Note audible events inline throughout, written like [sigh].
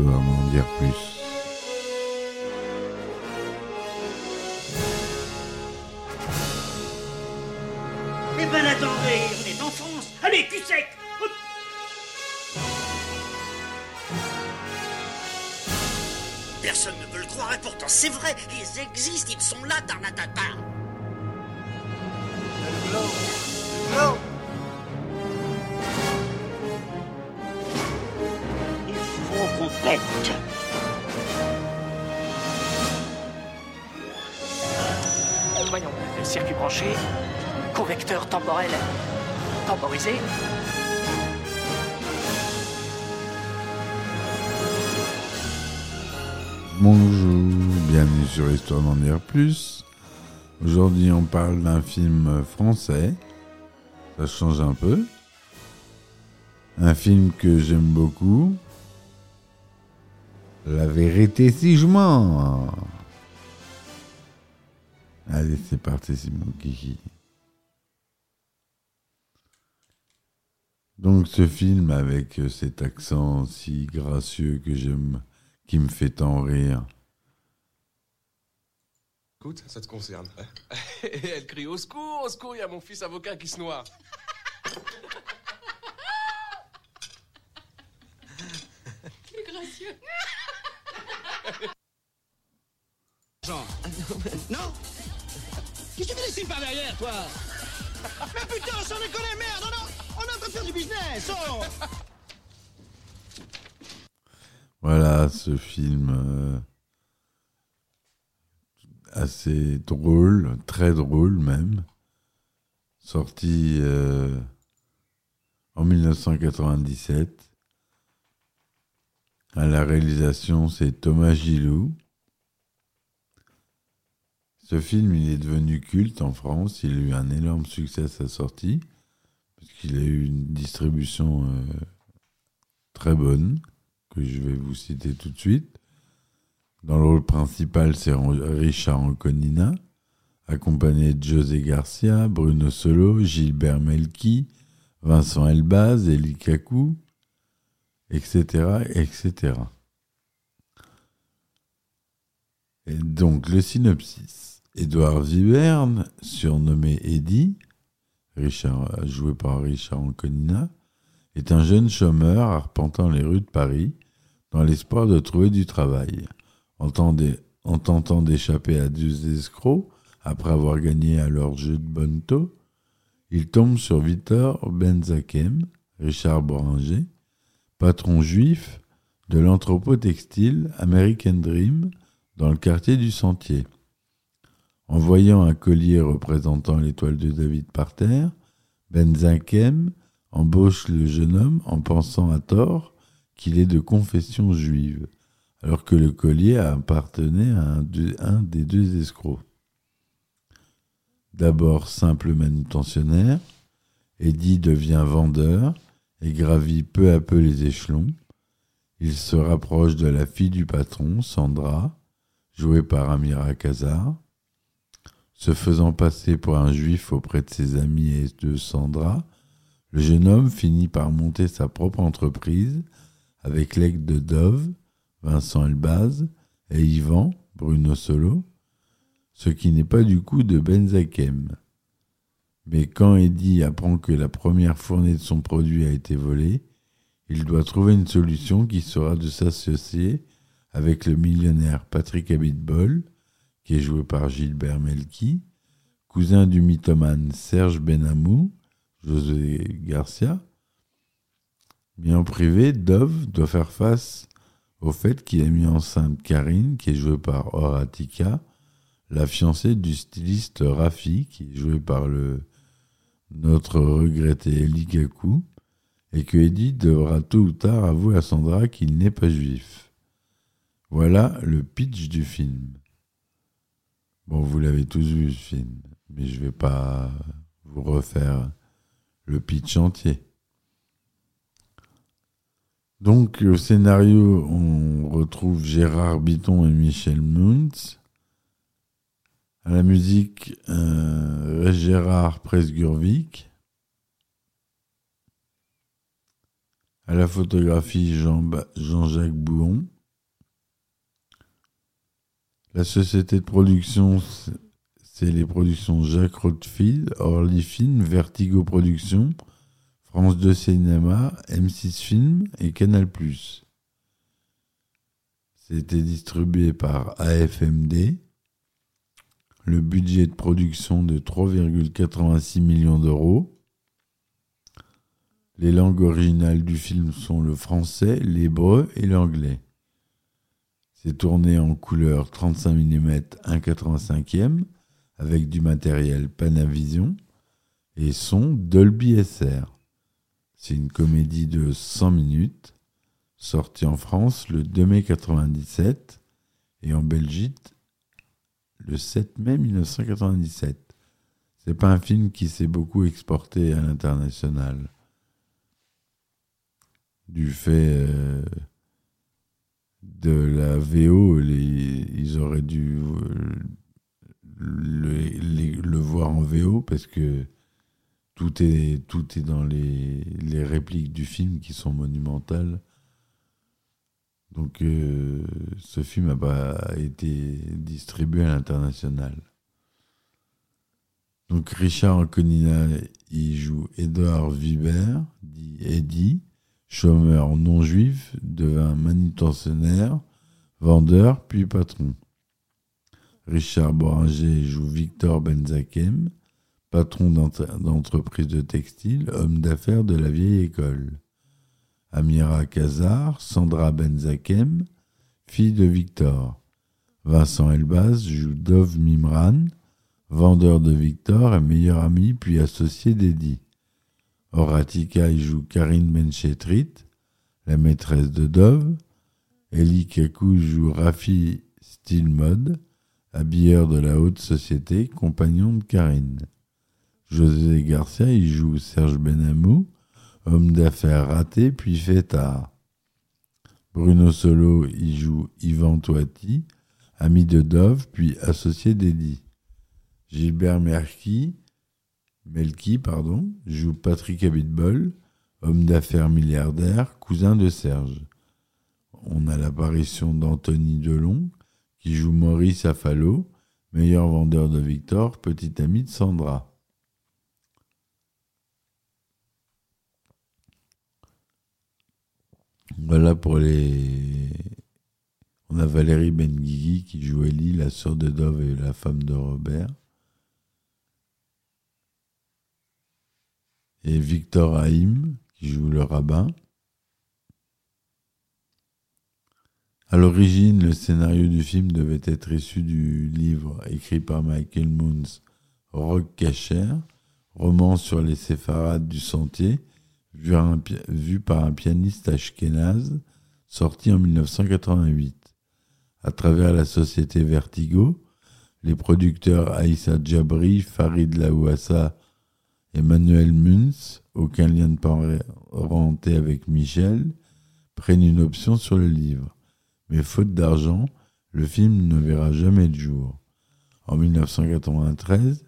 Histoire d'en dire plus. Eh ben attendez, on est en France Allez, cul Personne ne veut le croire et pourtant c'est vrai, ils existent, ils sont là, Tarnatata pète Voyons, circuit branché, convecteur temporel temporisé. Bonjour, bienvenue sur Histoire d'en dire plus. Aujourd'hui, on parle d'un film français. Ça change un peu. Un film que j'aime beaucoup. La vérité si je mens. Allez, c'est parti, c'est mon kiki. Donc, ce film avec euh, cet accent si gracieux que j'aime, qui me fait tant rire. Écoute, ça te concerne. Et [laughs] elle crie au secours, au secours, il y a mon fils avocat qui se noie. [laughs] Non. Qu'est-ce que tu fais signes par derrière, toi? Mais putain, sans déconner, merde On est, on est en train de faire du business oh. Voilà, ce film euh, assez drôle, très drôle même, sorti euh, en 1997. À la réalisation, c'est Thomas Gilou. Ce film, il est devenu culte en France. Il a eu un énorme succès à sa sortie, parce a eu une distribution euh, très bonne que je vais vous citer tout de suite. Dans le rôle principal, c'est Richard Anconina, accompagné de José Garcia, Bruno Solo, Gilbert Melki, Vincent Elbaz, Eli Kakou, etc., etc. Et donc, le synopsis. Édouard Viberne, surnommé Eddie, joué par Richard Anconina, est un jeune chômeur arpentant les rues de Paris dans l'espoir de trouver du travail. En, tentant d'échapper à deux escrocs, après avoir gagné à leur jeu de bonneto, il tombe sur Victor Benzakem, Richard Boringer, patron juif de l'entrepôt textile American Dream dans le quartier du Sentier. En voyant un collier représentant l'étoile de David par terre, Benzakem embauche le jeune homme en pensant à tort qu'il est de confession juive, alors que le collier appartenait à un, un des deux escrocs. D'abord simple manutentionnaire, Eddie devient vendeur et gravit peu à peu les échelons. Il se rapproche de la fille du patron, Sandra, jouée par Amira Kazar. Se faisant passer pour un juif auprès de ses amis et de Sandra, le jeune homme finit par monter sa propre entreprise avec l'aide de Dove, Vincent Elbaz et Yvan, Bruno Solo, ce qui n'est pas du coup de Benzakem. Mais quand Eddie apprend que la première fournée de son produit a été volée, il doit trouver une solution qui sera de s'associer avec le millionnaire Patrick Abitbol, qui est joué par Gilbert Melki, cousin du mythomane Serge Benamou, José Garcia. Mais en privé, Dove doit faire face au fait qu'il a mis enceinte Karine, qui est jouée par Horatica, la fiancée du styliste Rafi, qui est joué par le notre regretté Eli Kakou, et que Eddie devra tôt ou tard avouer à Sandra qu'il n'est pas juif. Voilà le pitch du film. Bon, vous l'avez tous vu ce film, mais je vais pas vous refaire le pitch entier. Donc, au scénario, on retrouve Gérard Bitton et Michel Muntz. À la musique, euh, Gérard Presgurvic. À la photographie, Jean- Jean-Jacques Bouon. La société de production, c'est les productions Jacques Rothfield, Orly Film, Vertigo Productions, France 2 Cinéma, M6 Film et Canal+. C'était distribué par AFMD. Le budget de production de 3,86 millions d'euros. Les langues originales du film sont le français, l'hébreu et l'anglais. C'est tourné en couleur 35 mm 1,85e avec du matériel Panavision et son Dolby SR. C'est une comédie de 100 minutes sortie en France le 2 mai 97 et en Belgique le 7 mai 1997. C'est pas un film qui s'est beaucoup exporté à l'international du fait euh, de la VO, ils auraient dû euh, le, voir en VO parce que tout est, tout est dans les répliques du film qui sont monumentales. Donc euh, ce film n'a pas été distribué à l'international. Donc Richard Anconina, il joue Edouard Vibert, dit Eddie, chômeur non juif, devint manutentionnaire, vendeur, puis patron. Richard Boringer joue Victor Benzakem, patron d'entre- d'entreprise de textile, homme d'affaires de la vieille école. Amira Kazar, Sandra Benzakem, fille de Victor. Vincent Elbaz joue Dov Mimran, vendeur de Victor et meilleur ami puis associé d'Eddie. Horatika y joue Karine Benchetrit, la maîtresse de Dove. Eli Kakou joue Rafi Stilmod, habilleur de la haute société, compagnon de Karine. José Garcia y joue Serge Benamou, homme d'affaires raté puis fêtard. Bruno Solo y joue Yvan Toiti, ami de Dove puis associé d'Eddie. Gilbert Merki, Melki pardon, joue Patrick Abitbol, homme d'affaires milliardaire, cousin de Serge. On a l'apparition d'Anthony Delon, qui joue Maurice Affalo, meilleur vendeur de Victor, petit ami de Sandra. Voilà pour les. On a Valérie Benguigui qui joue Ellie, la sœur de Dove et la femme de Robert. Et Victor Haïm qui joue le rabbin. À l'origine, le scénario du film devait être issu du livre écrit par Michael Moons, Rock Cacher, roman sur les séfarades du sentier, vu, par un pianiste ashkénaze, sorti en 1988. À travers la société Vertigo, les producteurs Aïssa Djabri, Farid Laouassa et Manuel Munz, aucun lien de parenté avec Michel, prennent une option sur le livre. Mais faute d'argent, le film ne verra jamais le jour. En 1993,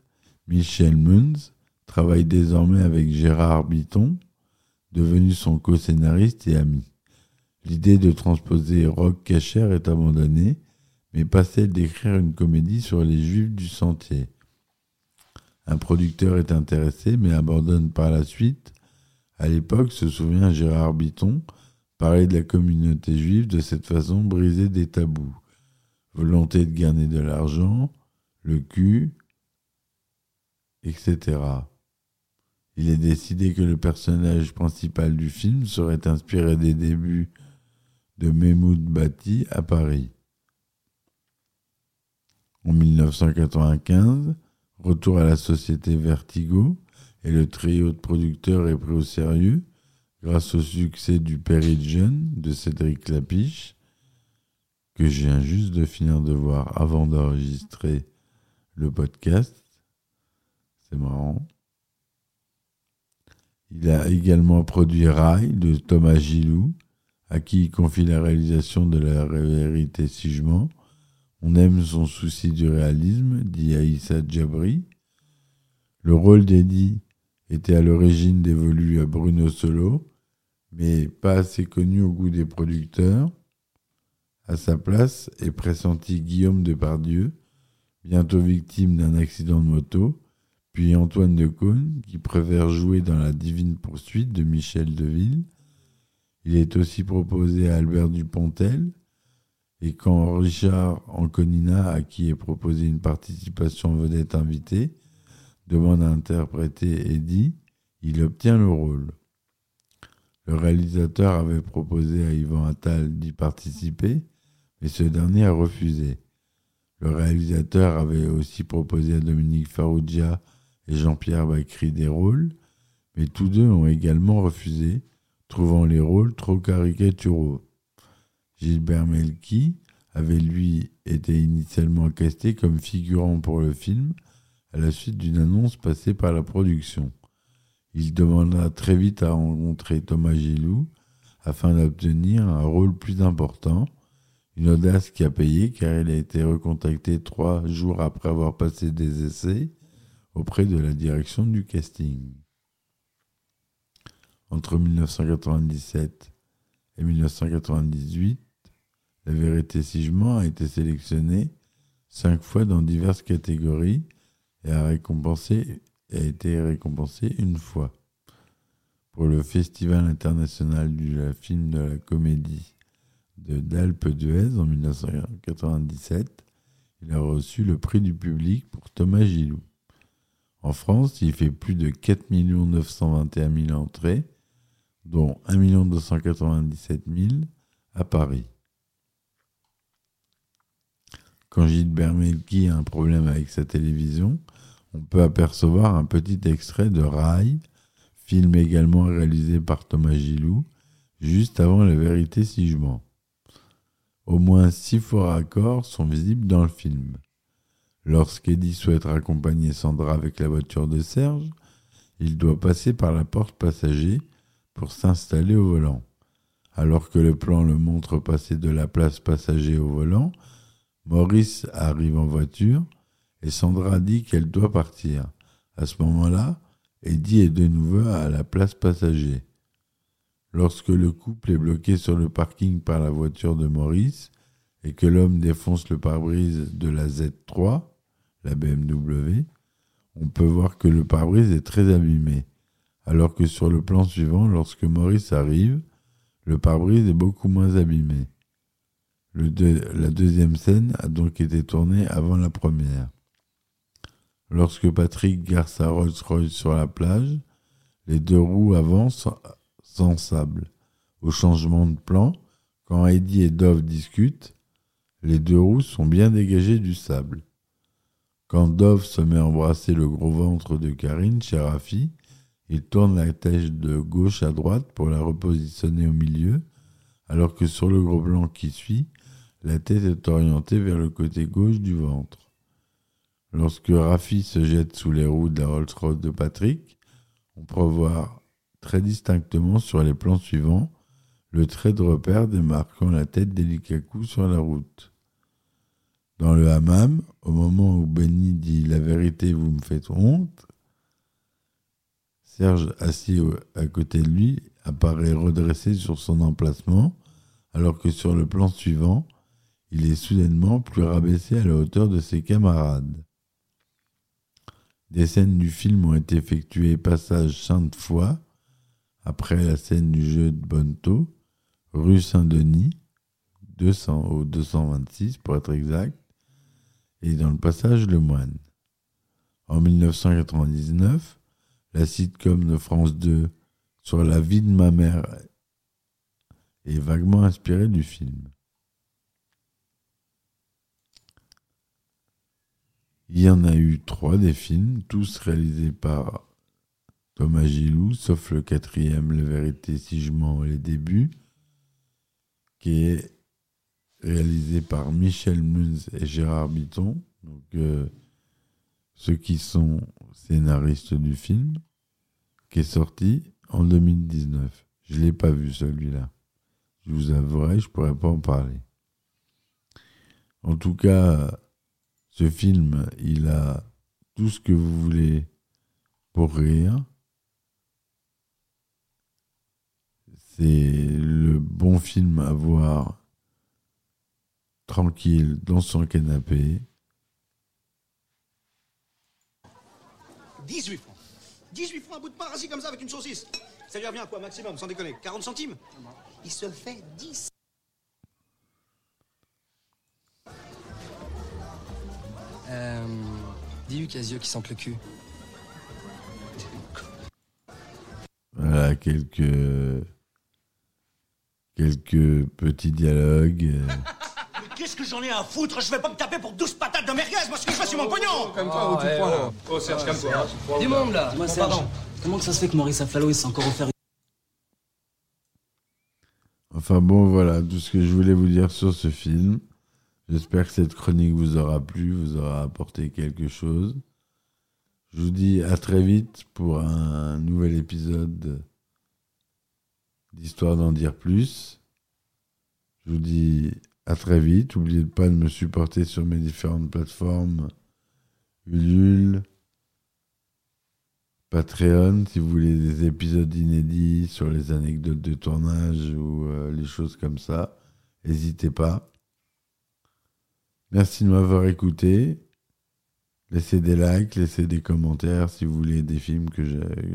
Michel Munz travaille désormais avec Gérard Bitton, devenu son co-scénariste et ami. L'idée de transposer Rock Cacher est abandonnée, mais pas celle d'écrire une comédie sur les Juifs du Sentier. Un producteur est intéressé, mais abandonne par la suite. À l'époque, se souvient Gérard Bitton, parler de la communauté juive de cette façon briser des tabous. Volonté de gagner de l'argent, le cul, etc. Il est décidé que le personnage principal du film serait inspiré des débuts de Mehmoud Bati à Paris. En 1995, retour à la société Vertigo et le trio de producteurs est pris au sérieux grâce au succès du Jeune de Cédric Lapiche, que viens juste de finir de voir avant d'enregistrer le podcast. C'est marrant. Il a également produit Rail de Thomas Gilou, à qui il confie la réalisation de la vérité si je mens. On aime son souci du réalisme, dit Aïssa Djabri. Le rôle d'Eddie était à l'origine dévolu à Bruno Solo, mais pas assez connu au goût des producteurs. À sa place est pressenti Guillaume Depardieu, bientôt victime d'un accident de moto, puis Antoine Decaune, qui préfère jouer dans La Divine Poursuite de Michel Deville. Il est aussi proposé à Albert Dupontel, et quand Richard Anconina, à qui est proposé une participation vedette invitée, demande à interpréter Eddie, il obtient le rôle. Le réalisateur avait proposé à Yvan Attal d'y participer, mais ce dernier a refusé. Le réalisateur avait aussi proposé à Dominique Farrugia et Jean-Pierre Bacry des rôles, mais tous deux ont également refusé, trouvant les rôles trop caricaturaux. Gilbert Melki avait lui été initialement casté comme figurant pour le film à la suite d'une annonce passée par la production. Il demanda très vite à rencontrer Thomas Gilou afin d'obtenir un rôle plus important, une audace qui a payé car il a été recontacté trois jours après avoir passé des essais auprès de la direction du casting. Entre 1997 et 1998, la vérité Sigement a été sélectionnée cinq fois dans diverses catégories et a, récompensé, a été récompensée une fois. Pour le Festival international du film de la comédie de d'Alpe d'Huez en 1997, il a reçu le prix du public pour Thomas Gilou. En France, il fait plus de 4 921 000 entrées, dont 1 297 000 à Paris. Quand Gilbert Melki a un problème avec sa télévision, on peut apercevoir un petit extrait de Rail, film également réalisé par Thomas Gilou, juste avant La vérité si je mens. Au moins six faux raccords sont visibles dans le film. Lorsqu'Eddie souhaite raccompagner Sandra avec la voiture de Serge, il doit passer par la porte passager pour s'installer au volant. Alors que le plan le montre passer de la place passager au volant, Maurice arrive en voiture et Sandra dit qu'elle doit partir. À ce moment-là, Eddie est de nouveau à la place passager. Lorsque le couple est bloqué sur le parking par la voiture de Maurice et que l'homme défonce le pare-brise de la Z3, la BMW, on peut voir que le pare-brise est très abîmé, alors que sur le plan suivant, lorsque Maurice arrive, le pare-brise est beaucoup moins abîmé la deuxième scène a donc été tournée avant la première. Lorsque Patrick gare sa Rolls-Royce sur la plage, les deux roues avancent sans sable. Au changement de plan, quand Heidi et Dove discutent, les deux roues sont bien dégagées du sable. Quand Dove se met à embrasser le gros ventre de Karine chez Rafi, il tourne la tête de gauche à droite pour la repositionner au milieu, alors que sur le gros plan qui suit, la tête est orientée vers le côté gauche du ventre. Lorsque Rafi se jette sous les roues de la Rolls-Royce de Patrick, on peut voir très distinctement sur les plans suivants le trait de repère démarquant la tête d'Elikaku sur la route. Hammam, au moment où Benny dit La vérité, vous me faites honte, Serge, assis à côté de lui, apparaît redressé sur son emplacement, alors que sur le plan suivant, il est soudainement plus rabaissé à la hauteur de ses camarades. Des scènes du film ont été effectuées passage sainte fois, après la scène du jeu de Bonto, rue Saint-Denis, 200 au 226 pour être exact, et dans le passage Le Moine. En 1999, la sitcom de France 2 sur la vie de ma mère est vaguement inspirée du film. Il y en a eu trois des films, tous réalisés par Thomas Gilou, sauf le quatrième, La vérité si je mens les débuts, qui est réalisé par Michel Munz et Gérard Bitton, donc euh, ceux qui sont scénaristes du film, qui est sorti en 2019. Je ne l'ai pas vu celui-là. Je vous avouerai, je ne pourrais pas en parler. En tout cas, ce film, il a tout ce que vous voulez pour rire. c'est le bon film à voir tranquille dans son canapé. 18 francs. 18 francs un bout de pain rassis comme ça avec une saucisse. Ça lui revient à quoi maximum, sans déconner? 40 centimes? Il se fait 10. Euh. Dis Casio qui sente le cul. Voilà, quelques quelques petits dialogues. [laughs] qu'est-ce que j'en ai à foutre? Je vais pas me taper pour 12 patates de merguez, moi ce que je fais sur mon pognon Calme-toi, où tu prends là Oh, Serge, calme-toi. Du monde là Moi, Bon, Serge, pardon. comment que ça se fait que Maurice Afflalo il s'est encore offert Enfin bon, voilà tout ce que je voulais vous dire sur ce film. J'espère que cette chronique vous aura plu, vous aura apporté quelque chose. Je vous dis à très vite pour un nouvel épisode d'Histoire d'en dire plus. Je vous dis à très vite. N'oubliez pas de me supporter sur mes différentes plateformes Ulule, Patreon, si vous voulez des épisodes inédits sur les anecdotes de tournage ou euh, les choses comme ça. N'hésitez pas. Merci de m'avoir écouté. Laissez des likes, laissez des commentaires si vous voulez des films que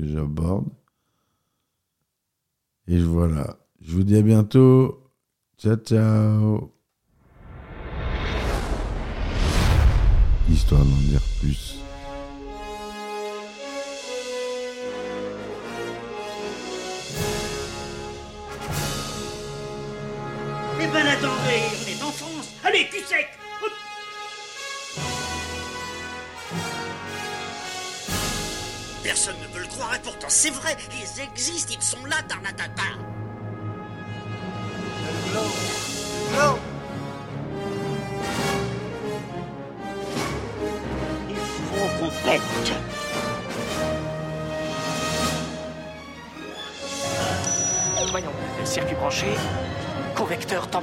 j'aborde. Et voilà. Je vous dis à bientôt. Ciao, ciao. Histoire d'en dire plus. Eh ben attendez, on est en France. Allez, cul sec. Personne ne veut le croire et pourtant c'est vrai, ils existent, ils sont là, Tarnatata.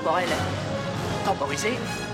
Voyons, circuit